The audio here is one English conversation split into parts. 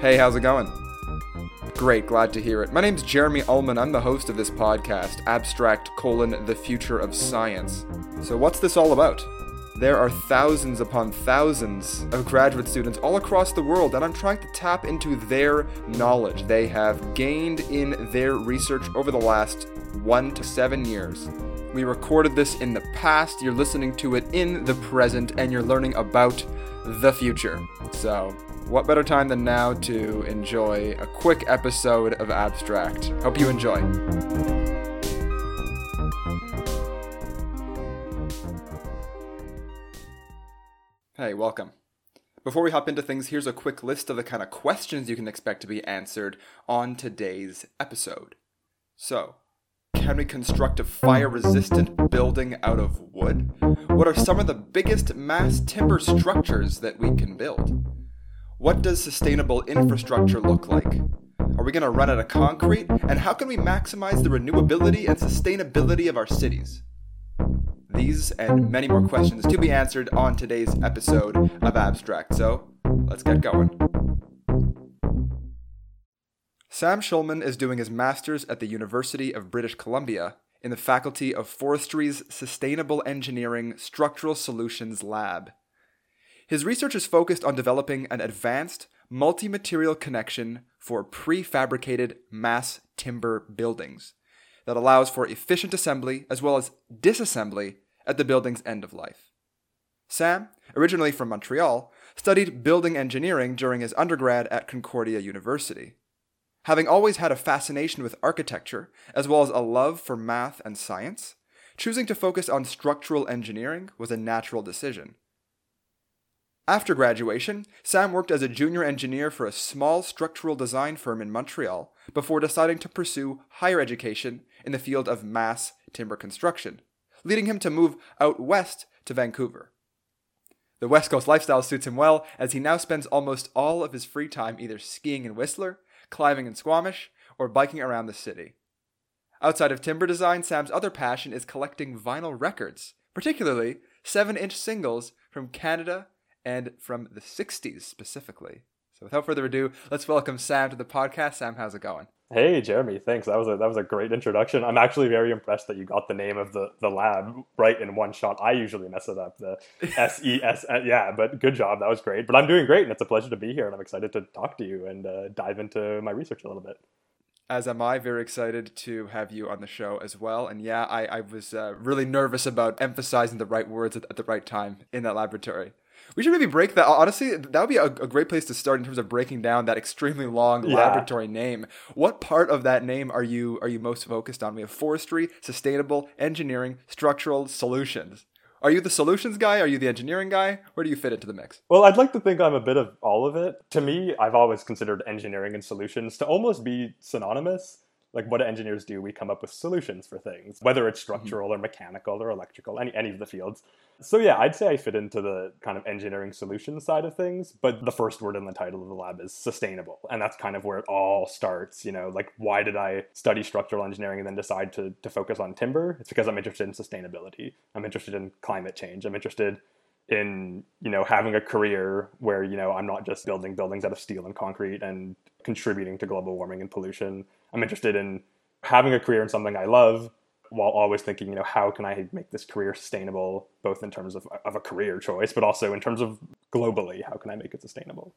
Hey, how's it going? Great, glad to hear it. My name's Jeremy Ullman. I'm the host of this podcast, Abstract colon the future of science. So what's this all about? There are thousands upon thousands of graduate students all across the world, and I'm trying to tap into their knowledge they have gained in their research over the last one to seven years. We recorded this in the past, you're listening to it in the present, and you're learning about the future. So, what better time than now to enjoy a quick episode of Abstract? Hope you enjoy. Hey, welcome. Before we hop into things, here's a quick list of the kind of questions you can expect to be answered on today's episode. So, can we construct a fire resistant building out of wood? What are some of the biggest mass timber structures that we can build? What does sustainable infrastructure look like? Are we going to run out of concrete? And how can we maximize the renewability and sustainability of our cities? These and many more questions to be answered on today's episode of Abstract. So, let's get going. Sam Schulman is doing his master's at the University of British Columbia in the Faculty of Forestry's Sustainable Engineering Structural Solutions Lab. His research is focused on developing an advanced multi material connection for prefabricated mass timber buildings that allows for efficient assembly as well as disassembly at the building's end of life. Sam, originally from Montreal, studied building engineering during his undergrad at Concordia University. Having always had a fascination with architecture, as well as a love for math and science, choosing to focus on structural engineering was a natural decision. After graduation, Sam worked as a junior engineer for a small structural design firm in Montreal before deciding to pursue higher education in the field of mass timber construction, leading him to move out west to Vancouver. The West Coast lifestyle suits him well as he now spends almost all of his free time either skiing in Whistler climbing in Squamish, or biking around the city. Outside of timber design, Sam's other passion is collecting vinyl records, particularly 7 inch singles from Canada and from the 60s specifically. So without further ado, let's welcome Sam to the podcast. Sam, how's it going? Hey Jeremy, thanks. That was a that was a great introduction. I'm actually very impressed that you got the name of the the lab right in one shot. I usually mess it up, the S E S. Yeah, but good job. That was great. But I'm doing great, and it's a pleasure to be here, and I'm excited to talk to you and uh, dive into my research a little bit. As am I, very excited to have you on the show as well. And yeah, I, I was uh, really nervous about emphasizing the right words at, at the right time in that laboratory. We should maybe break that. Honestly, that would be a, a, great place to start in terms of breaking down that extremely long yeah. laboratory name. What part of that name are you are you most focused on? We have forestry, sustainable, engineering, structural solutions. Are you the solutions guy? Are you the engineering guy? Where do you fit into the mix? Well, I'd like to think I'm a bit of all of it. To me, I've always considered engineering and solutions to almost be synonymous like what do engineers do? We come up with solutions for things whether it's mm-hmm. structural mm-hmm. or mechanical or electrical any, any of the fields. So yeah i'd say i fit into the kind of engineering solution side of things but the first word in the title of the lab is sustainable. And that's kind of where it all starts you know like why did i study structural engineering and then decide to, to focus on timber? It's because i'm interested in sustainability. I'm interested in climate change. I'm interested in you know having a career where you know I'm not just building buildings out of steel and concrete and contributing to global warming and pollution. I'm interested in having a career in something I love while always thinking, you know, how can I make this career sustainable, both in terms of, of a career choice, but also in terms of globally, how can I make it sustainable?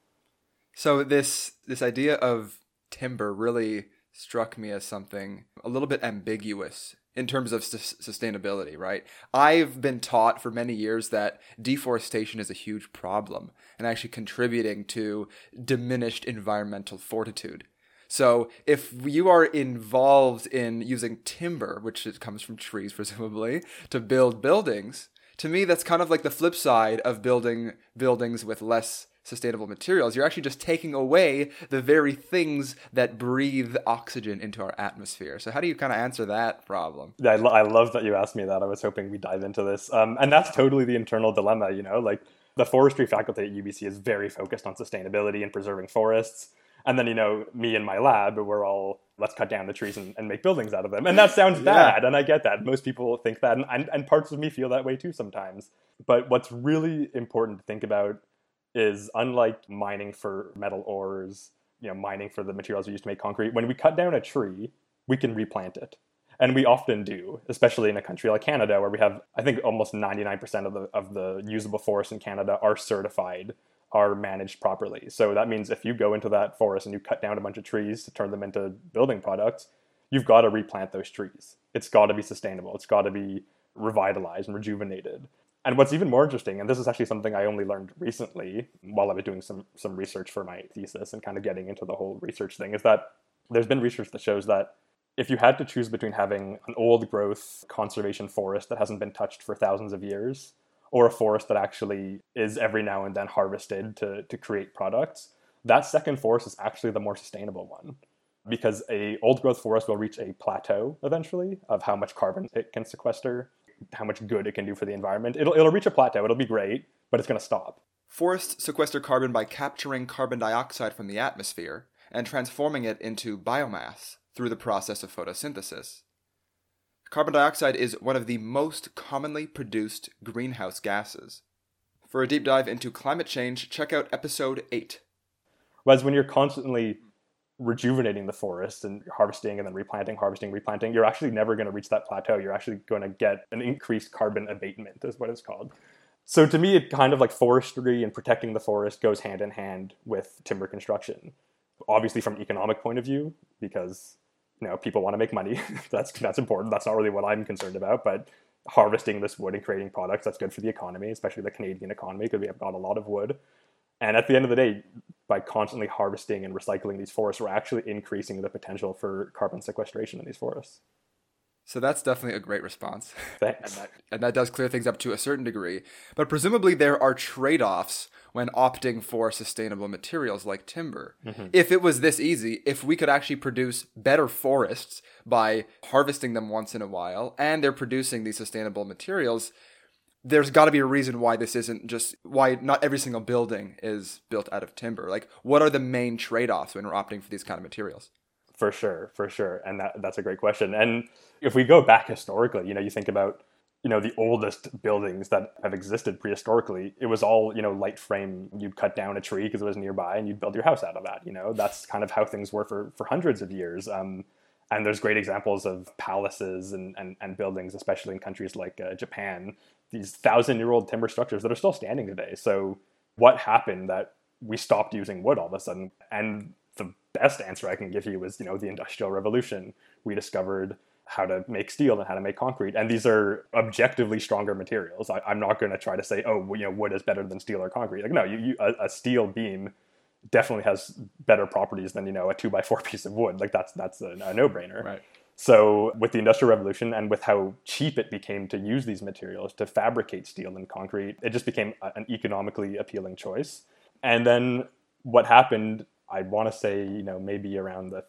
So this this idea of timber really struck me as something a little bit ambiguous in terms of su- sustainability, right? I've been taught for many years that deforestation is a huge problem and actually contributing to diminished environmental fortitude. So if you are involved in using timber, which comes from trees presumably, to build buildings, to me that's kind of like the flip side of building buildings with less sustainable materials. You're actually just taking away the very things that breathe oxygen into our atmosphere. So how do you kind of answer that problem? Yeah, I, lo- I love that you asked me that. I was hoping we dive into this. Um, and that's totally the internal dilemma, you know, like the forestry faculty at UBC is very focused on sustainability and preserving forests. And then, you know, me and my lab, we're all, let's cut down the trees and, and make buildings out of them. And that sounds yeah. bad. And I get that. Most people think that. And, and, and parts of me feel that way too sometimes. But what's really important to think about is unlike mining for metal ores, you know mining for the materials we use to make concrete. When we cut down a tree, we can replant it. And we often do, especially in a country like Canada, where we have, I think, almost 99% of the, of the usable forests in Canada are certified, are managed properly. So that means if you go into that forest and you cut down a bunch of trees to turn them into building products, you've got to replant those trees. It's got to be sustainable. It's got to be revitalized and rejuvenated. And what's even more interesting, and this is actually something I only learned recently while I was doing some some research for my thesis and kind of getting into the whole research thing, is that there's been research that shows that if you had to choose between having an old growth conservation forest that hasn't been touched for thousands of years or a forest that actually is every now and then harvested to, to create products, that second forest is actually the more sustainable one. Because a old growth forest will reach a plateau eventually of how much carbon it can sequester how much good it can do for the environment. It'll, it'll reach a plateau, it'll be great, but it's going to stop. Forests sequester carbon by capturing carbon dioxide from the atmosphere and transforming it into biomass through the process of photosynthesis. Carbon dioxide is one of the most commonly produced greenhouse gases. For a deep dive into climate change, check out episode 8. Whereas when you're constantly rejuvenating the forest and harvesting and then replanting, harvesting, replanting, you're actually never going to reach that plateau. You're actually going to get an increased carbon abatement, is what it's called. So to me, it kind of like forestry and protecting the forest goes hand in hand with timber construction. Obviously, from economic point of view, because you know people want to make money. that's that's important. That's not really what I'm concerned about, but harvesting this wood and creating products that's good for the economy, especially the Canadian economy, because we have got a lot of wood. And at the end of the day, by constantly harvesting and recycling these forests, we're actually increasing the potential for carbon sequestration in these forests. So that's definitely a great response. Thanks. And that, and that does clear things up to a certain degree. But presumably there are trade offs when opting for sustainable materials like timber. Mm-hmm. If it was this easy, if we could actually produce better forests by harvesting them once in a while, and they're producing these sustainable materials, there's got to be a reason why this isn't just why not every single building is built out of timber. Like, what are the main trade offs when we're opting for these kind of materials? For sure, for sure, and that that's a great question. And if we go back historically, you know, you think about you know the oldest buildings that have existed prehistorically it was all you know light frame you'd cut down a tree because it was nearby and you'd build your house out of that you know that's kind of how things were for for hundreds of years um, and there's great examples of palaces and, and, and buildings especially in countries like uh, japan these thousand year old timber structures that are still standing today. So, what happened that we stopped using wood all of a sudden? And the best answer I can give you is, you know, the Industrial Revolution. We discovered how to make steel and how to make concrete, and these are objectively stronger materials. I, am not going to try to say, oh, you know, wood is better than steel or concrete. Like, no, you, you a, a steel beam definitely has better properties than you know a two by four piece of wood. Like that's that's a, a no brainer. Right. So, with the Industrial Revolution and with how cheap it became to use these materials to fabricate steel and concrete, it just became an economically appealing choice. And then what happened, I want to say, you know, maybe around the,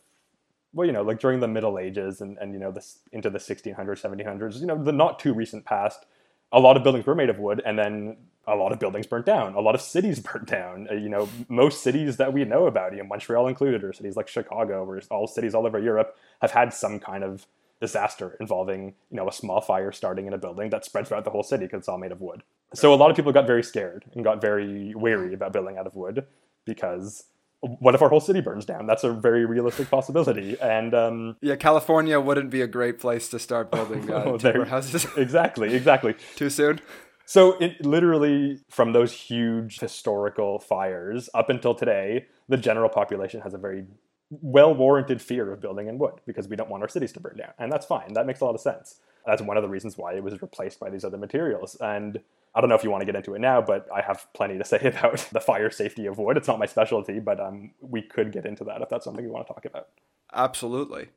well, you know, like during the Middle Ages and, and you know, this into the 1600s, 1700s, you know, the not too recent past, a lot of buildings were made of wood and then a lot of buildings burnt down a lot of cities burnt down uh, you know most cities that we know about you know montreal included or cities like chicago or all cities all over europe have had some kind of disaster involving you know a small fire starting in a building that spread throughout the whole city because it's all made of wood so a lot of people got very scared and got very wary about building out of wood because what if our whole city burns down? That's a very realistic possibility. And um, yeah, California wouldn't be a great place to start building uh, oh, timber houses. exactly, exactly. Too soon. So it literally from those huge historical fires up until today, the general population has a very well warranted fear of building in wood because we don't want our cities to burn down. And that's fine. That makes a lot of sense. That's one of the reasons why it was replaced by these other materials. And I don't know if you want to get into it now, but I have plenty to say about the fire safety of wood. It's not my specialty, but um, we could get into that if that's something you want to talk about. Absolutely.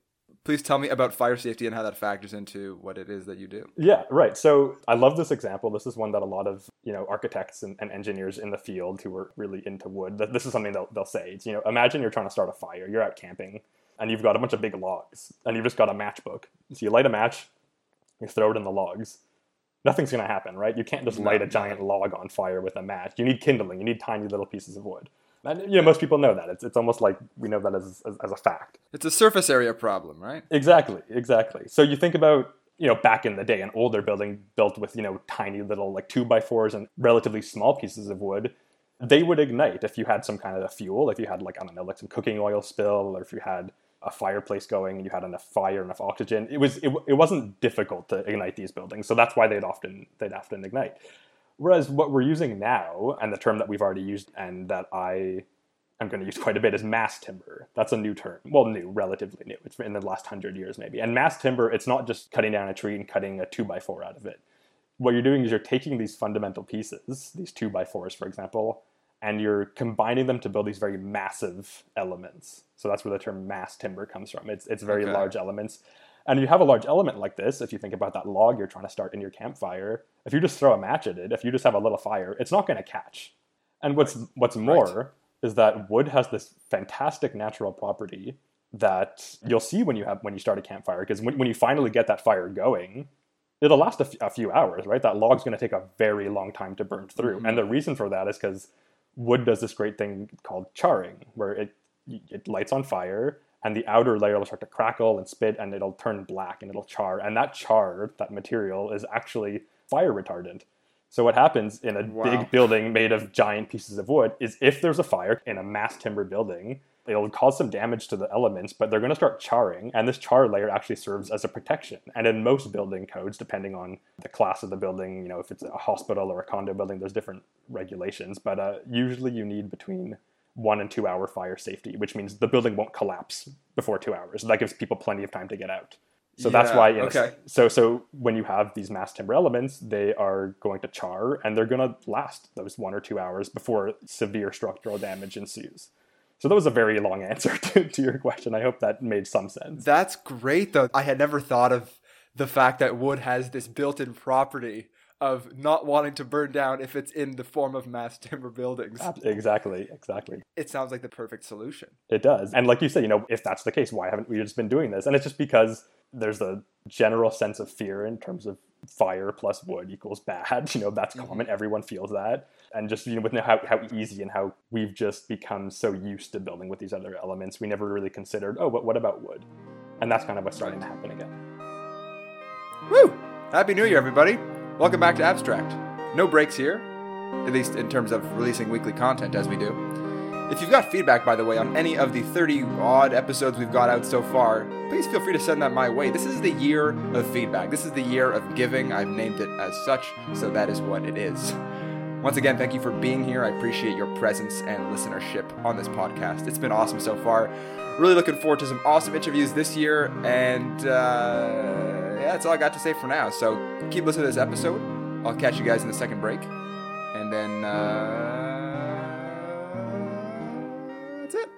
Please tell me about fire safety and how that factors into what it is that you do. Yeah, right. So I love this example. This is one that a lot of you know architects and, and engineers in the field who are really into wood. This is something they'll, they'll say. It's you know imagine you're trying to start a fire. You're out camping and you've got a bunch of big logs and you've just got a matchbook. So you light a match, you throw it in the logs nothing's going to happen, right? You can't just light a giant log on fire with a match. You need kindling. You need tiny little pieces of wood. And you know, most people know that. It's, it's almost like we know that as, as, as a fact. It's a surface area problem, right? Exactly, exactly. So you think about you know back in the day, an older building built with you know tiny little like two by fours and relatively small pieces of wood. they would ignite if you had some kind of a fuel, if you had like I don't know, like some cooking oil spill, or if you had a fireplace going and you had enough fire, enough oxygen. It was it, it wasn't difficult to ignite these buildings, so that's why they'd often they'd often ignite. Whereas what we're using now, and the term that we've already used and that I am going to use quite a bit is mass timber. That's a new term. Well, new, relatively new. It's in the last hundred years maybe. And mass timber, it's not just cutting down a tree and cutting a two by four out of it. What you're doing is you're taking these fundamental pieces, these two by fours, for example, and you're combining them to build these very massive elements. So that's where the term mass timber comes from. It's it's very Okay. large elements. And you have a large element like this, if you think about that log you're trying to start in your campfire, if you just throw a match at it, if you just have a little fire, it's not going to catch. And what's what's more is that wood has this fantastic natural property that you'll see when you have when you start a campfire because when, when you finally get that fire going it'll last a, f- a few hours right? That log's going to take a very long time to burn through. Mm-hmm. And the reason for that is because wood does this great thing called charring where it it lights on fire and the outer layer will start to crackle and spit and it'll turn black and it'll char and that char that material is actually fire retardant so what happens in a Wow. big building made of giant pieces of wood is if there's a fire in a mass timber building, it'll cause some damage to the elements, but they're going to start charring, and this char layer actually serves as a protection. And in most building codes, depending on the class of the building, you know, if it's a hospital or a condo building, there's different regulations, but uh, usually you need between one and two hour fire safety, which means the building won't collapse before two hours. That gives people plenty of time to get out. So that's why, in a- okay. so so when you have these mass timber elements, they are going to char and they're going to last those one or two hours before severe structural damage ensues. So that was a very long answer to, to your question. I hope that made some sense. That's great, though. I had never thought of the fact that wood has this built in property of not wanting to burn down if it's in the form of mass timber buildings. Exactly, exactly. It sounds like the perfect solution. It does. And like you said, you know, if that's the case, why haven't we just been doing this? And it's just because there's a general sense of fear in terms of fire plus wood equals bad. You know, that's mm-hmm. common. Everyone feels that. And just, you know, with how, how easy and how we've just become so used to building with these other elements, we never really considered, oh, but what about wood? And that's kind of what's starting to happen again. Woo! Happy New Year, everybody! Welcome back to Abstract. No breaks here, at least in terms of releasing weekly content as we do. If you've got feedback, by the way, on any of the 30 odd episodes we've got out so far, please feel free to send that my way. This is the year of feedback. This is the year of giving. I've named it as such, so that is what it is. Once again, thank you for being here. I appreciate your presence and listenership on this podcast. It's been awesome so far. Really looking forward to some awesome interviews this year, and uh, that's all I got to say for now. So keep listening to this episode. I'll catch you guys in the second break, and then uh, that's it.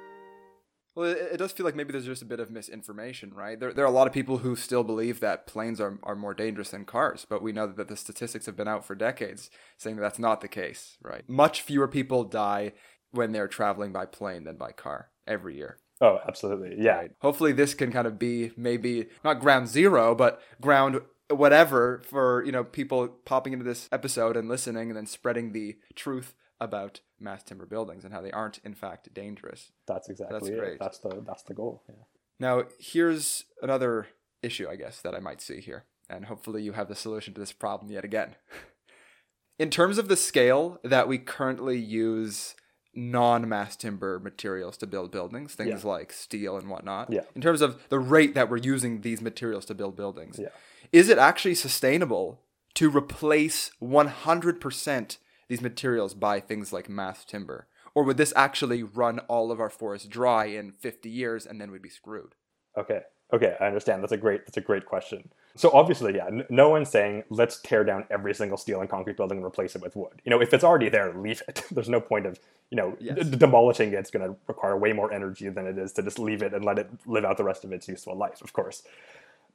Well, it, it does feel like maybe there's just a bit of misinformation, right? There, there are a lot of people who still believe that planes are, are more dangerous than cars, but we know that the statistics have been out for decades saying that that's not the case, right? Much fewer people die when they're traveling by plane than by car every year. Oh, absolutely. Yeah. Right. Hopefully, this can kind of be maybe not ground zero, but ground whatever for you know people popping into this episode and listening and then spreading the truth about mass timber buildings and how they aren't in fact dangerous. That's exactly That's it. great. That's the that's the goal. Yeah. Now, here's another issue, I guess, that I might see here, and hopefully you have the solution to this problem yet again. In terms of the scale that we currently use non-mass timber materials to build buildings, things Yeah. like steel and whatnot. Yeah. In terms of the rate that we're using these materials to build buildings, Yeah. is it actually sustainable to replace 100% these materials by things like mass timber? Or would this actually run all of our forests dry in 50 years and then we'd be screwed? Okay. Okay, I understand. That's a great that's a great question. So obviously, yeah, no one's saying let's tear down every single steel and concrete building and replace it with wood. You know, if it's already there, leave it. There's no point of you know Yes. d- demolishing it. It's going to require way more energy than it is to just leave it and let it live out the rest of its useful life. Of course,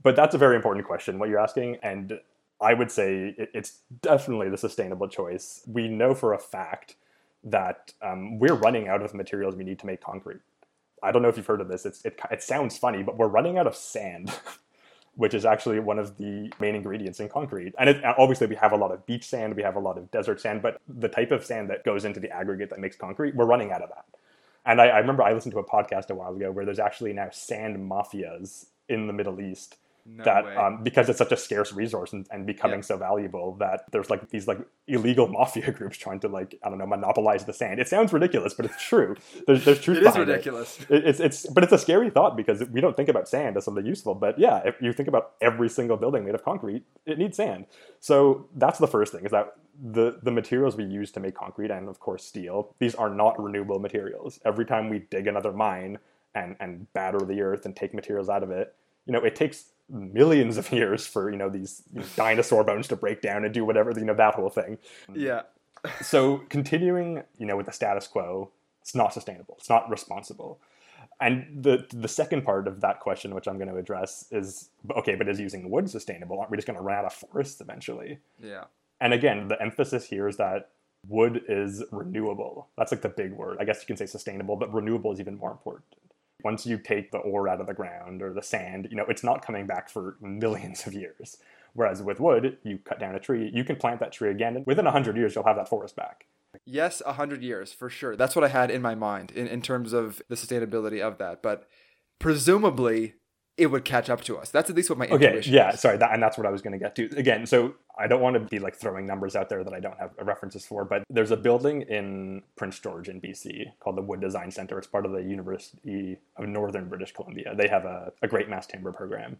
but that's a very important question what you're asking, and I would say it's definitely the sustainable choice. We know for a fact that um, we're running out of the materials we need to make concrete. I don't know if you've heard of this. It's, it, it sounds funny, but we're running out of sand, which is actually one of the main ingredients in concrete. And it, obviously, we have a lot of beach sand, we have a lot of desert sand, but the type of sand that goes into the aggregate that makes concrete, we're running out of that. And I, I remember I listened to a podcast a while ago where there's actually now sand mafias in the Middle East No that um, because it's such a scarce resource and, and becoming Yeah. so valuable that there's like these like illegal mafia groups trying to like I don't know monopolize the sand. It sounds ridiculous, but it's true. There's there's truth it is ridiculous. It, it's it's but it's a scary thought because we don't think about sand as something useful. But yeah, if you think about every single building made of concrete, it needs sand. So that's the first thing is that the the materials we use to make concrete and of course steel these are not renewable materials. Every time we dig another mine and and batter the earth and take materials out of it, you know, it takes millions of years for you know these dinosaur bones to break down and do whatever you know that whole thing. Yeah. so continuing you know with the status quo it's not sustainable. It's not responsible. And the the second part of that question which i'm going to address is okay but is using wood sustainable? Aren't we just going to run out of forests eventually? Yeah. and again the emphasis here is that wood is renewable. That's like the big word. I guess you can say sustainable but renewable is even more important once you take the ore out of the ground or the sand you know it's not coming back for millions of years whereas with wood you cut down a tree you can plant that tree again and within 100 years you'll have that forest back Yes, a hundred years for sure. That's what I had in my mind in, in terms of the sustainability of that. But presumably, it would catch up to us. That's at least what my Okay, yeah, is. sorry, that, and that's what I was going to get to. Again, so I don't want to be like throwing numbers out there that I don't have references for, but there's a building in Prince George in BC called the Wood Design Center. It's part of the University of Northern British Columbia. They have a, a great mass timber program.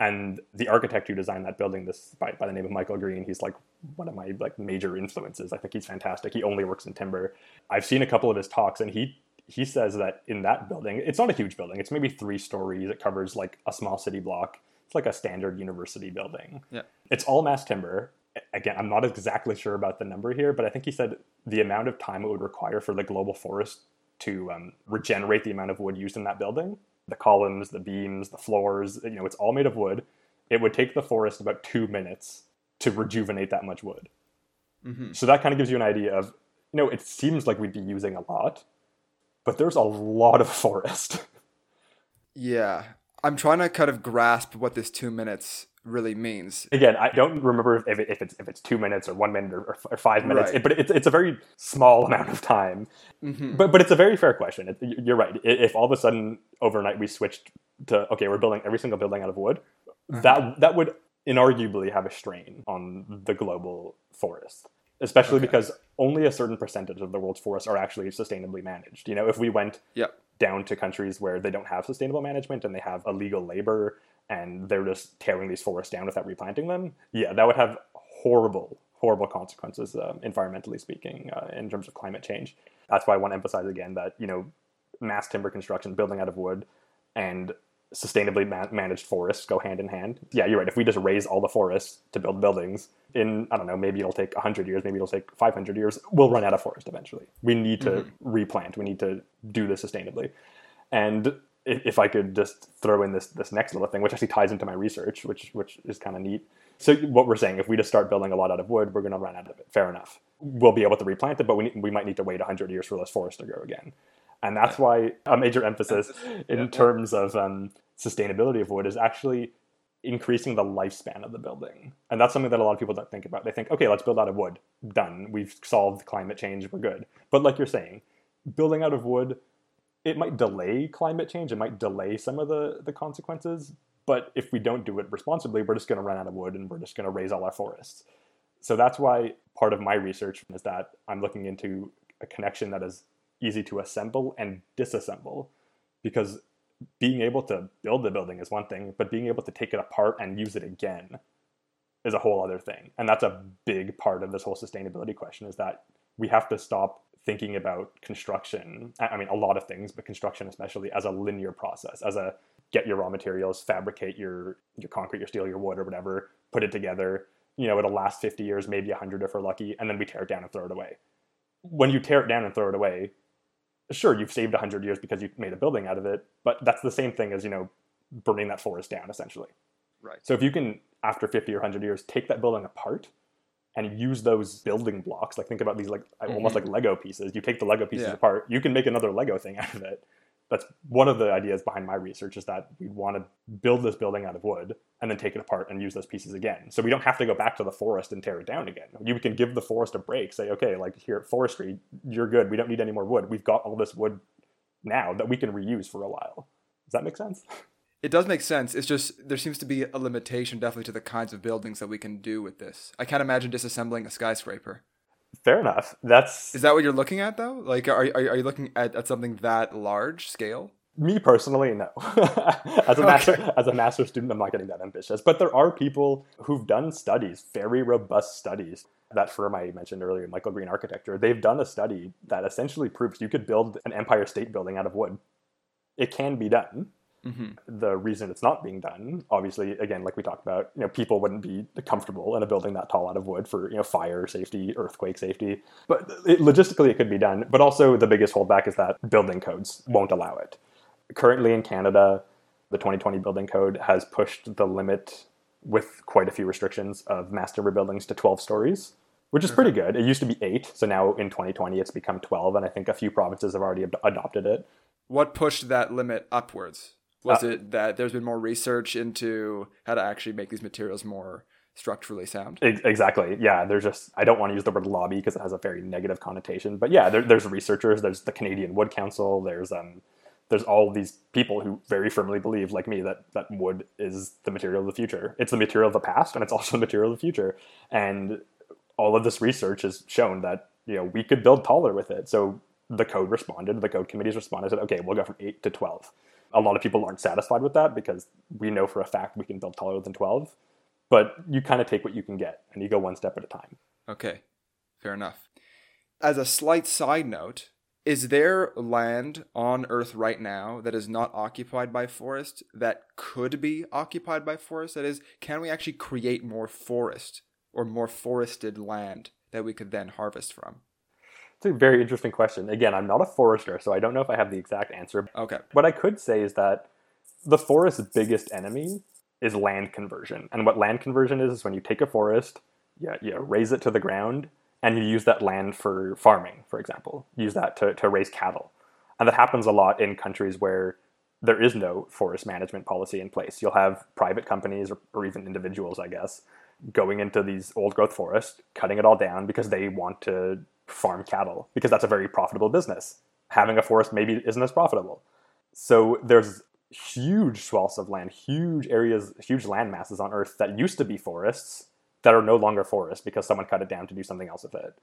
And the architect who designed that building, this by, by the name of Michael Green, he's like one of my like major influences. I think he's fantastic. He only works in timber. I've seen a couple of his talks, and he he says that in that building, it's not a huge building. It's maybe three stories. It covers like a small city block. It's like a standard university building. Yeah. It's all mass timber. Again, I'm not exactly sure about the number here, but I think he said the amount of time it would require for the global forest to um, regenerate the amount of wood used in that building, the columns, the beams, the floors, you know, it's all made of wood. It would take the forest about two minutes to rejuvenate that much wood. Mhm. So that kind of gives you an idea of, you know, it seems like we'd be using a lot, but there's a lot of forest. Yeah. I'm trying to kind of grasp what this two minutes really means. Again, I don't remember if, it, if it's if it's two minutes or one minute or, or five minutes, Right. but it's it's a very small amount of time. Mhm. But but it's a very fair question. It, you're right. If all of a sudden overnight we switched to okay, we're building every single building out of wood, that that would inarguably have a strain on the global forest, especially Okay. because only a certain percentage of the world's forests are actually sustainably managed. You know, if we went Yep. down to countries where they don't have sustainable management and they have illegal labor and they're just tearing these forests down without replanting them, yeah, that would have horrible, horrible consequences, um, environmentally speaking, uh, in terms of climate change. That's why I want to emphasize again that, you know, mass timber construction, building out of wood, and sustainably ma- managed forests go hand in hand. Yeah, you're right. If we just raze all the forests to build buildings, in, I don't know, maybe it'll take 100 years, maybe it'll take 500 years, we'll run out of forest eventually. We need to mm-hmm. replant, we need to do this sustainably. And if, if I could just throw in this this next little thing, which actually ties into my research, which which is kind of neat. So what we're saying, if we just start building a lot out of wood, we're going to run out of it. Fair enough. We'll be able to replant it, but we we might need to wait 100 years for those forests to grow again. And that's why a major emphasis in Yeah. terms of um, sustainability of wood is actually increasing the lifespan of the building. And that's something that a lot of people don't think about. They think, okay, let's build out of wood. Done. We've solved climate change. We're good. But like you're saying, building out of wood, it might delay climate change. It might delay some of the, the consequences. But if we don't do it responsibly, we're just going to run out of wood and we're just going to raze all our forests. So that's why part of my research is that I'm looking into a connection that is easy to assemble and disassemble because being able to build the building is one thing, but being able to take it apart and use it again is a whole other thing. And that's a big part of this whole sustainability question is that we have to stop thinking about construction. I mean, a lot of things, but construction especially as a linear process, as a get your raw materials, fabricate your your concrete, your steel, your wood, or whatever, put it together. You know, it'll last 50 years, maybe 100 if we're lucky, and then we tear it down and throw it away. When you tear it down and throw it away, sure, you've saved 100 years because you made a building out of it, but that's the same thing as, you know, burning that forest down essentially. Right. So if you can, after 50 or 100 years, take that building apart and use those building blocks, like think about these like mm-hmm. almost like Lego pieces. You take the Lego pieces Yeah. apart, you can make another Lego thing out of it. That's one of the ideas behind my research is that we'd want to build this building out of wood and then take it apart and use those pieces again. So we don't have to go back to the forest and tear it down again. You can give the forest a break, say, okay, like here at forestry, you're good. We don't need any more wood. We've got all this wood now that we can reuse for a while. Does that make sense? It does make sense. It's just there seems to be a limitation, definitely, to the kinds of buildings that we can do with this. I can't imagine disassembling a skyscraper. Fair enough. That's Is that what you're looking at, though? Like, are are, are you looking at, at something that large scale? me personally, no. as a master as a master student, I'm not getting that ambitious. But there are people who've done studies, very robust studies. That firm I mentioned earlier, Michael Green Architecture, they've done a study that essentially proves you could build an Empire State Building out of wood. It can be done. Mm-hmm. The reason it's not being done, obviously, again, like we talked about, you know, people wouldn't be comfortable in a building that tall out of wood for you know fire safety, earthquake safety. But it, logistically, it could be done. But also, the biggest holdback is that building codes won't allow it. Currently in Canada, the 2020 building code has pushed the limit with quite a few restrictions of mass timber buildings to 12 stories, which is pretty good. It used to be eight, so now in 2020 it's become 12, and I think a few provinces have already ad- adopted it. What pushed that limit upwards? Was Uh, it that there's been more research into how to actually make these materials more structurally sound? Ex- Exactly. Yeah, there's just I don't want to use the word lobby because it has a very negative connotation. But yeah, there, there's researchers. There's the Canadian Wood Council. There's um, there's all these people who very firmly believe, like me, that that wood is the material of the future. It's the material of the past, and it's also the material of the future. And all of this research has shown that you know we could build taller with it. So the code responded. The code committees responded. Said, okay, we'll go from eight to twelve. A lot of people aren't satisfied with that because we know for a fact we can build taller than twelve. But you kind of take what you can get, and you go one step at a time. Okay, fair enough. As a slight side note, is there land on Earth right now that is not occupied by forest that could be occupied by forest? That is, can we actually create more forest or more forested land that we could then harvest from? It's a very interesting question. Again, I'm not a forester, so I don't know if I have the exact answer. Okay. What I could say is that the forest's biggest enemy is land conversion. And what land conversion is is when you take a forest, you, you raze it to the ground, and you use that land for farming, for example. Use that to, to raise cattle. And that happens a lot in countries where there is no forest management policy in place. You'll have private companies or, or even individuals, I guess, going into these old growth forests, cutting it all down because they want to farm cattle, because that's a very profitable business. Having a forest maybe isn't as profitable. So there's huge swaths of land, huge areas, huge land masses on Earth that used to be forests that are no longer forests because someone cut it down to do something else with it.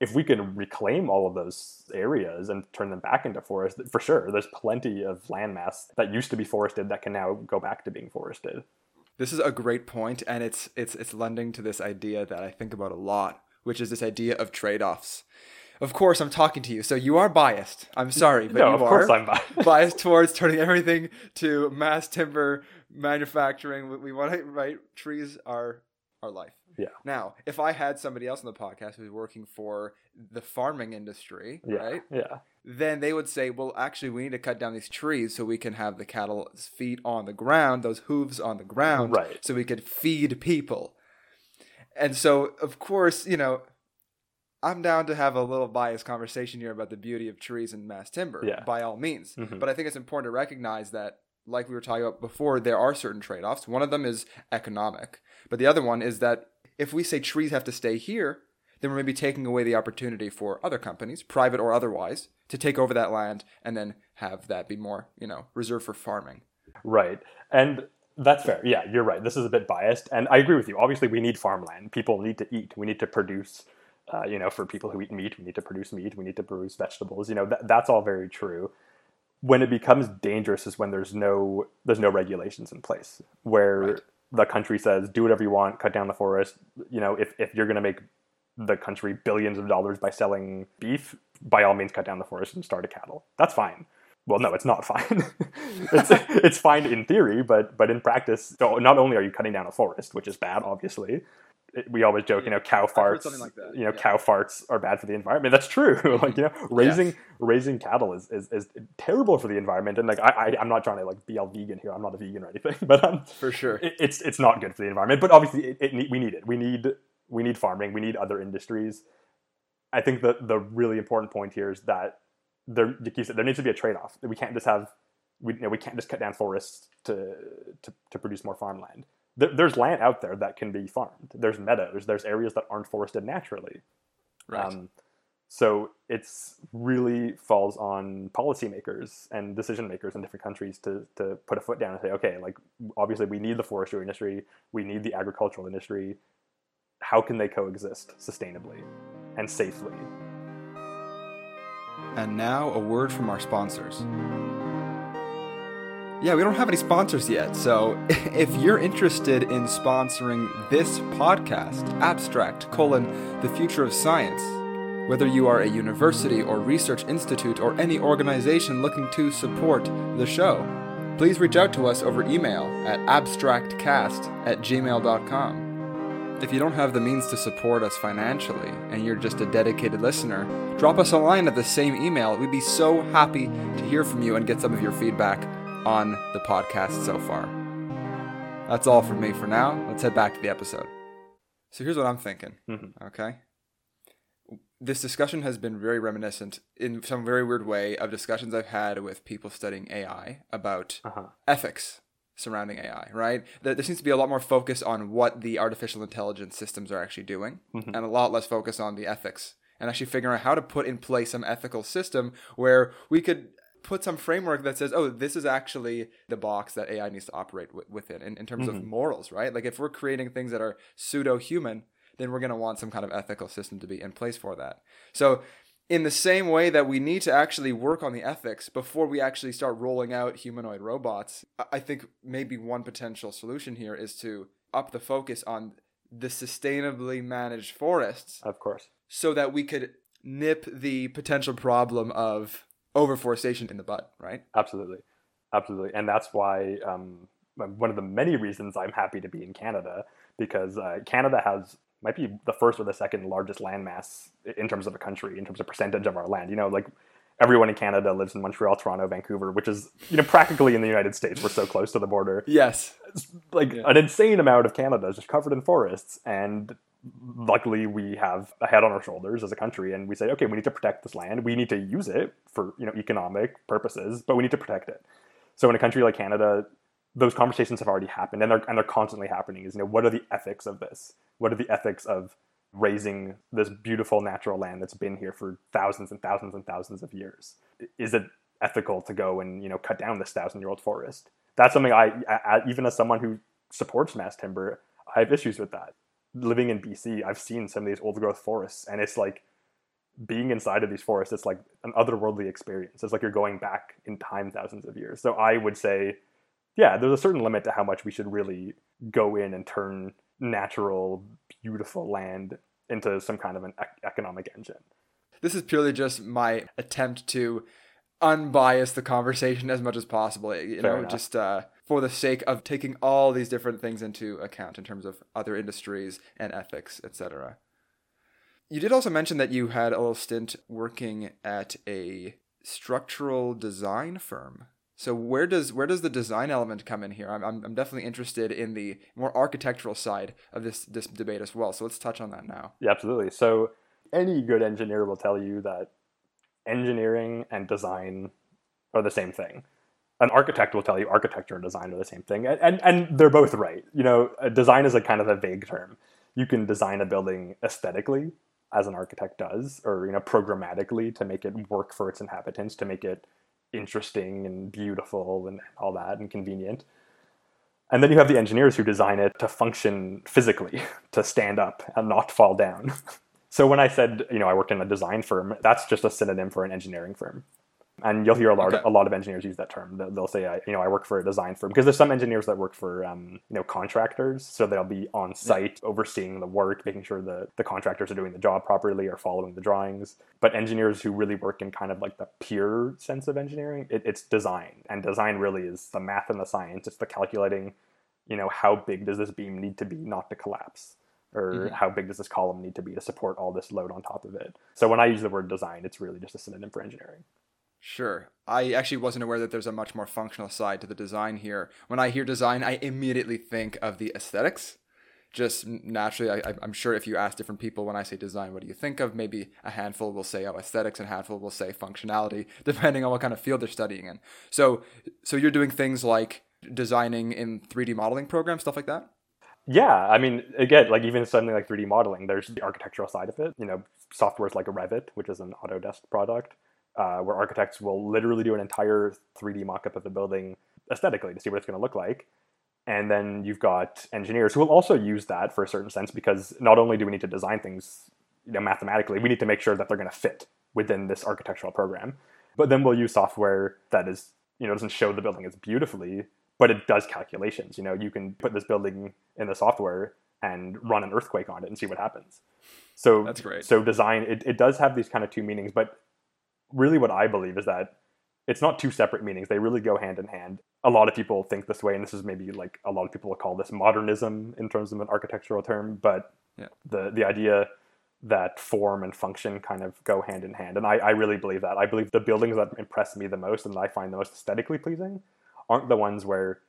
If we can reclaim all of those areas and turn them back into forest, for sure, there's plenty of landmass that used to be forested that can now go back to being forested. This is a great point, and it's it's it's lending to this idea that I think about a lot, which is this idea of trade-offs. Of course, I'm talking to you, so you are biased. I'm sorry, but no, you of course I'm biased. biased towards turning everything to mass timber manufacturing. We- We want to right. Trees are our life. Yeah. Now, if I had somebody else on the podcast who's working for the farming industry, yeah, right, yeah, then they would say, well, actually, we need to cut down these trees so we can have the cattle's feet on the ground, those hooves on the ground, Right. so we could feed people. And so, of course, you know, I'm down to have a little biased conversation here about the beauty of trees and mass timber, Yeah. by all means. Mhm. But I think it's important to recognize that, like we were talking about before, there are certain trade offs. One of them is economic, but the other one is that if we say trees have to stay here, then we're maybe taking away the opportunity for other companies, private or otherwise, to take over that land and then have that be more, you know, reserved for farming. right. And that's fair. Yeah, you're right. This is a bit biased, and I agree with you. Obviously, we need farmland. People need to eat. We need to produce. Uh, you know, for people who eat meat, we need to produce meat. We need to produce vegetables. You know, that, that's all very true. When it becomes dangerous is when there's no there's no regulations in place, where Right. the country says do whatever you want, cut down the forest. You know, if if you're going to make the country billions of dollars by selling beef, by all means cut down the forest and start a cattle. That's fine. Well, no, it's not fine. it's it's fine in theory, but but in practice, so not only are you cutting down a forest, which is bad, obviously. It, we always joke, you know, cow farts. something like that, You know, yeah. cow farts are bad for the environment. That's true. like you know, raising raising cattle is, is, is terrible for the environment. And like I, I I'm not trying to like be all vegan here. I'm not a vegan or anything, but um, For sure. it, it's it's not good for the environment. But obviously, it, it we need it. We need we need farming. We need other industries. I think the the really important point here is that there, like you said, there needs to be a trade off. We can't just have we you know, we can't just cut down forests to to, to produce more farmland. There, there's land out there that can be farmed. There's meadows. There's areas that aren't forested naturally. Right. Um, So it's really falls on policymakers and decision makers in different countries to, to put a foot down and say, okay, like obviously we need the forestry industry, we need the agricultural industry. How can they coexist sustainably and safely? And now a word from our sponsors. Yeah, we don't have any sponsors yet, so if you're interested in sponsoring this podcast, Abstract, colon, the future of science, whether you are a university or research institute or any organization looking to support the show, please reach out to us over email at abstractcast at gmail.com. If you don't have the means to support us financially and you're just a dedicated listener, drop us a line at the same email. We'd be so happy to hear from you and get some of your feedback on the podcast so far. That's all from me for now. Let's head back to the episode. So here's what I'm thinking, Mhm. okay? This discussion has been very reminiscent in some very weird way of discussions I've had with people studying AI about Uh-huh. ethics surrounding AI, right? There, there seems to be a lot more focus on what the artificial intelligence systems are actually doing mm-hmm. and a lot less focus on the ethics and actually figuring out how to put in place some ethical system where we could put some framework that says, oh, this is actually the box that AI needs to operate w- within in, in terms of mm-hmm. morals, right? Like if we're creating things that are pseudo human, then we're going to want some kind of ethical system to be in place for that. So, in the same way that we need to actually work on the ethics before we actually start rolling out humanoid robots, I- think maybe one potential solution here is to up the focus on the sustainably managed forests Of course. so that we could nip the potential problem of overforestation in the bud, right? Absolutely, absolutely, and that's why um, one of the many reasons I'm happy to be in Canada because uh, Canada has might be the first or the second largest landmass in terms of a country in terms of percentage of our land. You know, like everyone in Canada lives in Montreal, Toronto, Vancouver, which is you know practically in the United States. We're so close to the border. Yes. it's Like Yeah. an insane amount of Canada is just covered in forests and. Luckily, we have a head on our shoulders as a country, and we say, okay, we need to protect this land. We need to use it for you know economic purposes, but we need to protect it. So in a country like Canada, those conversations have already happened and they're and they're constantly happening. Is you know what are the ethics of this? What are the ethics of razing this beautiful natural land that's been here for thousands and thousands and thousands of years? Is it ethical to go and you know cut down this thousand year old forest? That's something I, I, I- even as someone who supports mass timber, I have issues with that. Living in BC, I've seen some of these old growth forests, and it's like being inside of these forests, it's like an otherworldly experience. It's like you're going back in time thousands of years. So I would say, yeah, there's a certain limit to how much we should really go in and turn natural, beautiful land into some kind of an ec- economic engine. This is purely just my attempt to unbias the conversation as much as possible. You Fair know, enough. just uh, for the sake of taking all these different things into account in terms of other industries and ethics, etc. You did also mention that you had a little stint working at a structural design firm. So where does where does the design element come in here? I'm, I'm, definitely interested in the more architectural side of this this debate as well. So let's touch on that now. Yeah, absolutely. So any good engineer will tell you that engineering and design are the same thing. An architect will tell you architecture and design are the same thing, and and, and they're both right. You know, design is a kind of a vague term. You can design a building aesthetically, as an architect does, or you know, programmatically to make it work for its inhabitants, to make it interesting and beautiful and all that and convenient. And then you have the engineers who design it to function physically, to stand up and not fall down. So when I said, you know, I worked in a design firm, that's just a synonym for an engineering firm. And you'll hear a lot, Okay. of, a lot of engineers use that term. They'll, say, I, you know, I work for a design firm because there's some engineers that work for, um, you know, contractors. So they'll be on site overseeing the work, making sure the the contractors are doing the job properly or following the drawings. But engineers who really work in kind of like the pure sense of engineering, it, it's design, and design really is the math and the science. It's the calculating, you know, how big does this beam need to be not to collapse or Mhm. how big does this column need to be to support all this load on top of it. So when I use the word design, it's really just a synonym for engineering. Sure. I actually wasn't aware that there's a much more functional side to the design here. When I hear design, I immediately think of the aesthetics. Just naturally, I, I'm sure if you ask different people when I say design, what do you think of? Maybe a handful will say oh aesthetics, and a handful will say functionality, depending on what kind of field they're studying in. So, so you're doing things like designing in 3D modeling programs, stuff like that. Yeah, I mean, again, like even something like 3D modeling, there's the architectural side of it, you know, softwares like Revit, which is an Autodesk product, uh, where architects will literally do an entire 3D mock-up of the building aesthetically to see what it's going to look like. And then you've got engineers who will also use that for a certain sense because not only do we need to design things you know, mathematically, we need to make sure that they're going to fit within this architectural program. But then we'll use software that is, you know, doesn't show the building as beautifully, but it does calculations. You know, you can put this building in the software and run an earthquake on it and see what happens. So that's great. So design it, it does have these kind of two meanings, but really what I believe is that it's not two separate meanings. They really go hand in hand. A lot of people think this way, and this is maybe like a lot of people will call this modernism in terms of an architectural term, but yeah. the the idea that form and function kind of go hand in hand. And I, I really believe that. I believe the buildings that impress me the most and that I find the most aesthetically pleasing aren't the ones where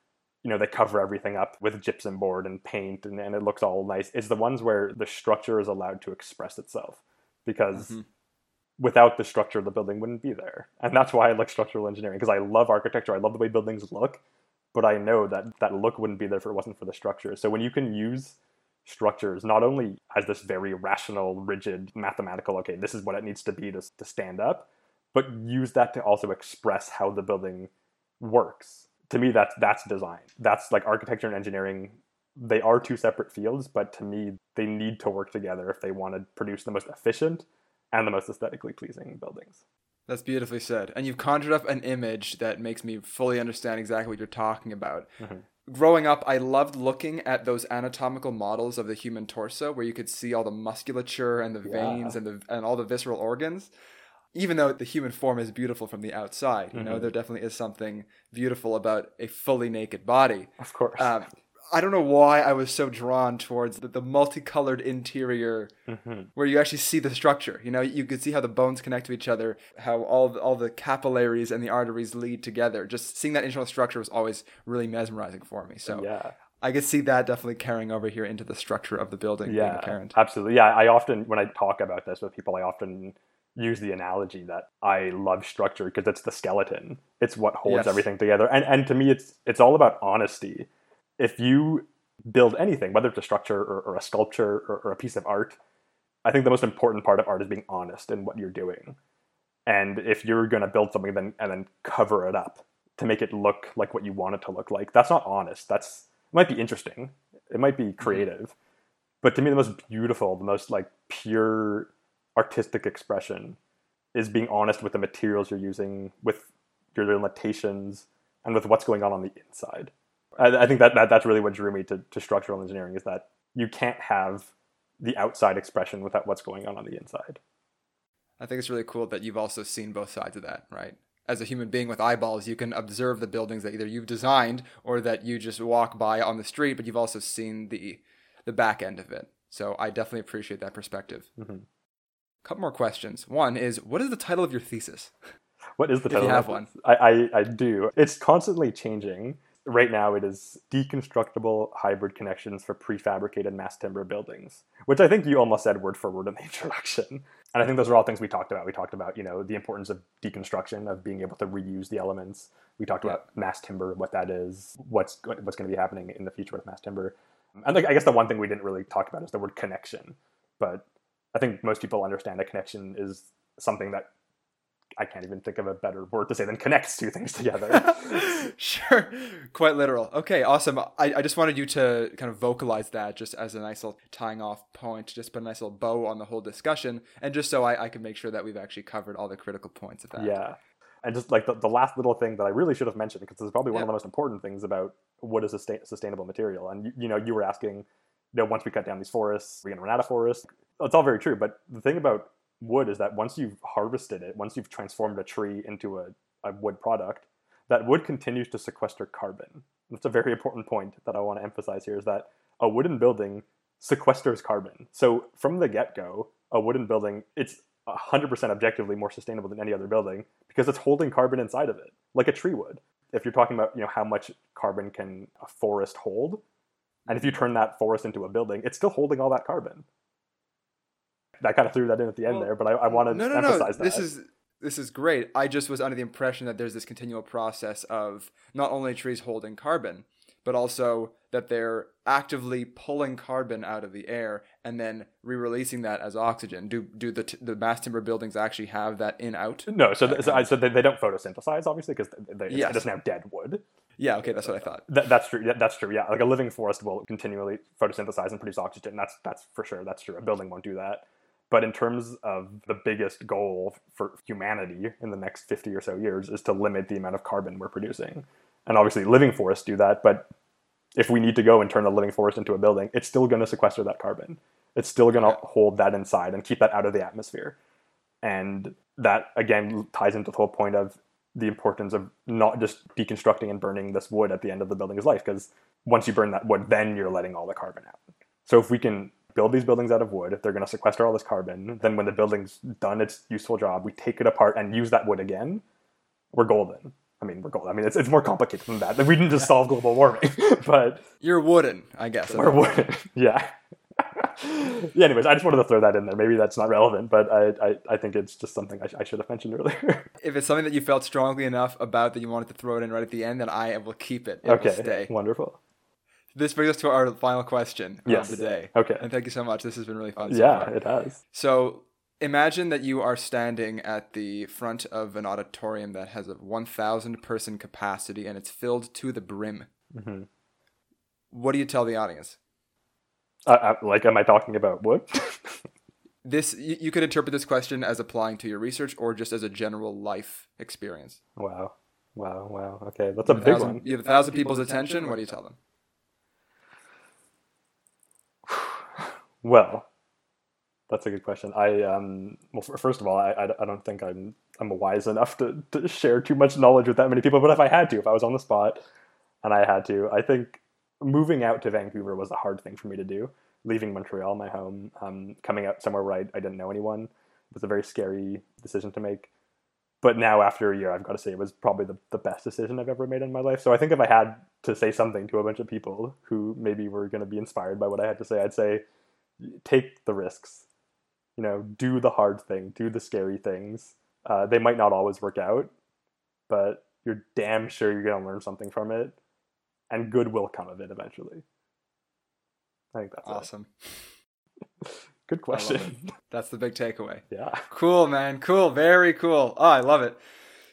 you know they cover everything up with gypsum board and paint and, and it looks all nice it's the ones where the structure is allowed to express itself because mm-hmm. Without the structure the building wouldn't be there. And that's why i like structural engineering because i love architecture. I love the way buildings look but i know that that look wouldn't be there if it wasn't for the structure. So when you can use structures not only as this very rational rigid mathematical okay this is what it needs to be to, to stand up but use that to also express how the building works. To me that's that's design. That's like architecture and engineering they are two separate fields but to me they need to work together if they want to produce the most efficient and the most aesthetically pleasing buildings that's beautifully said and you've conjured up an image that makes me fully understand exactly what you're talking about mm-hmm. growing up i loved looking at those anatomical models of the human torso where you could see all the musculature and the yeah. veins and the and all the visceral organs even though the human form is beautiful from the outside, you mm-hmm. know, there definitely is something beautiful about a fully naked body. Of course. Um, I don't know why I was so drawn towards the, the multicolored interior mm-hmm. where you actually see the structure. You know, you could see how the bones connect to each other, how all the, all the capillaries and the arteries lead together. Just seeing that internal structure was always really mesmerizing for me. So yeah. I could see that definitely carrying over here into the structure of the building. Yeah, absolutely. Yeah, I often when I talk about this with people, I often use the analogy that I love structure because it's the skeleton. It's what holds yes. everything together. And and to me it's it's all about honesty. If you build anything, whether it's a structure or, or a sculpture or, or, a piece of art, I think the most important part of art is being honest in what you're doing. And if you're gonna build something then and then cover it up to make it look like what you want it to look like, that's not honest. That's it might be interesting. It might be mm-hmm. creative. But to me the most beautiful, the most like pure artistic expression is being honest with the materials you're using, with your limitations, and with what's going on on the inside. I, I think that, that that's really what drew me to, to structural engineering is that you can't have the outside expression without what's going on on the inside. I think it's really cool that you've also seen both sides of that, right? As a human being with eyeballs, you can observe the buildings that either you've designed or that you just walk by on the street, but you've also seen the the back end of it. So I definitely appreciate that perspective. Mm-hmm couple more questions. One is, what is the title of your thesis? What is the title? If you have one, I, I, I do. It's constantly changing. Right now, it is deconstructible hybrid connections for prefabricated mass timber buildings, which I think you almost said word for word in the introduction. And I think those are all things we talked about. We talked about, you know, the importance of deconstruction, of being able to reuse the elements. We talked about mass timber, what that is, what's what's going to be happening in the future with mass timber. And I guess the one thing we didn't really talk about is the word connection. But I think most people understand a connection is something that I can't even think of a better word to say than connects two things together. sure. Quite literal. Okay, awesome. I, I just wanted you to kind of vocalize that just as a nice little tying off point, just put a nice little bow on the whole discussion, and just so I, I can make sure that we've actually covered all the critical points of that. Yeah. And just like the, the last little thing that I really should have mentioned, because this is probably one of the most important things about what is a sustainable material. And, you, you know, you were asking, you know, once we cut down these forests, we're going to run out of forests it's all very true. But the thing about wood is that once you've harvested it, once you've transformed a tree into a, a wood product, that wood continues to sequester carbon. That's a very important point that I want to emphasize here is that a wooden building sequesters carbon. So from the get-go, a wooden building, it's 100% objectively more sustainable than any other building because it's holding carbon inside of it, like a tree would. If you're talking about, you know, how much carbon can a forest hold, and if you turn that forest into a building, it's still holding all that carbon. I kind of threw that in at the end well, there, but I, I want to no, no, emphasize no. that. This is this is great. I just was under the impression that there's this continual process of not only trees holding carbon, but also that they're actively pulling carbon out of the air and then re-releasing that as oxygen. Do do the t- the mass timber buildings actually have that in out? No, so, th- so, I, so they, they don't photosynthesize, obviously, because they, Yes. it is now dead wood. Yeah, okay, that's what I thought. That, that's true. Yeah, that's true. Yeah, like a living forest will continually photosynthesize and produce oxygen. That's that's for sure. That's true. A building won't do that. But in terms of the biggest goal for humanity in the next 50 or so years is to limit the amount of carbon we're producing. And obviously, living forests do that. But if we need to go and turn the living forest into a building, it's still going to sequester that carbon. It's still going to Yeah. hold that inside and keep that out of the atmosphere. And that, again, ties into the whole point of the importance of not just deconstructing and burning this wood at the end of the building's life, because once you burn that wood, then you're letting all the carbon out. So if we can build these buildings out of wood, if they're going to sequester all this carbon. Then when the building's done its useful job, we take it apart and use that wood again. We're golden. I mean, we're golden. I mean, it's, it's more complicated than that. We didn't just solve global warming, but You're wooden, I guess. we're wooden. Yeah. yeah. Anyways, I just wanted to throw that in there. Maybe that's not relevant, but I I, I think it's just something I, sh- I should have mentioned earlier. If it's something that you felt strongly enough about that you wanted to throw it in right at the end, then I will keep it. It okay. stay. Wonderful. This brings us to our final question Yes. of the day. Okay. And thank you so much. This has been really fun. so Yeah, far. it has. So imagine that you are standing at the front of an auditorium that has a 1,000 person capacity and it's filled to the brim. hmm What do you tell the audience? Uh, uh, like, am I talking about what? This you, you could interpret this question as applying to your research or just as a general life experience. wow. Wow. Wow. Okay, that's a You big thousand- one. You have a thousand people's attention. What do you tell them? Well, that's a good question. I um well first of all, I, I, I don't think I'm I'm wise enough to, to share too much knowledge with that many people. But if I had to, if I was on the spot and I had to, I think moving out to Vancouver was a hard thing for me to do. Leaving Montreal, my home, um, coming out somewhere where I, I didn't know anyone was a very scary decision to make. But now, after a year, I've got to say it was probably the, the best decision I've ever made in my life. So I think if I had to say something to a bunch of people who maybe were going to be inspired by what I had to say, I'd say take the risks. You know, do the hard thing, do the scary things. Uh, they might not always work out, but you're damn sure you're going to learn something from it, and good will come of it eventually. I think that's it. Awesome. Good question. That's the big takeaway. yeah. Cool, man. Cool. Very cool. Oh, I love it.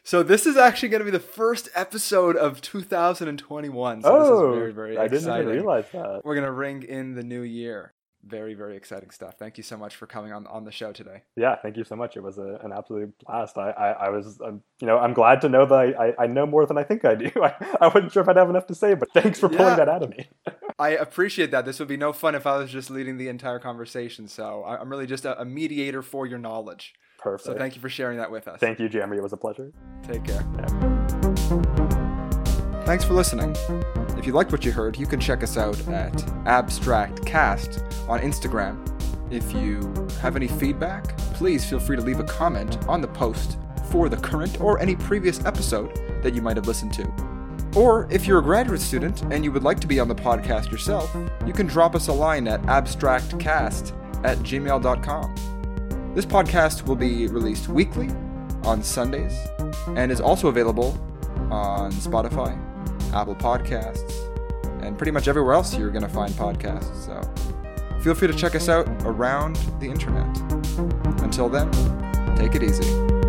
So this is actually going to be the first episode of 2021. So oh, this is very, very I exciting. didn't even realize that. We're going to ring in the new year. Very, very exciting stuff. Thank you so much for coming on, on the show today. Yeah, thank you so much. It was a, an absolute blast. I, I, I was, um, you know, I'm glad to know that I, I, I know more than I think I do. I, I wasn't sure if I'd have enough to say, but thanks for pulling Yeah. that out of me. I appreciate that. This would be no fun if I was just leading the entire conversation. So I'm really just a, a mediator for your knowledge. Perfect. So thank you for sharing that with us. Thank you, Jeremy. It was a pleasure. Take care. Yeah. Thanks for listening. If you liked what you heard, you can check us out at Abstract Cast on Instagram. If you have any feedback, please feel free to leave a comment on the post for the current or any previous episode that you might have listened to. Or if you're a graduate student and you would like to be on the podcast yourself, you can drop us a line at abstractcast at gmail.com. This podcast will be released weekly on Sundays and is also available on Spotify, Apple Podcasts, and pretty much everywhere else you're going to find podcasts. So feel free to check us out around the internet. Until then, take it easy.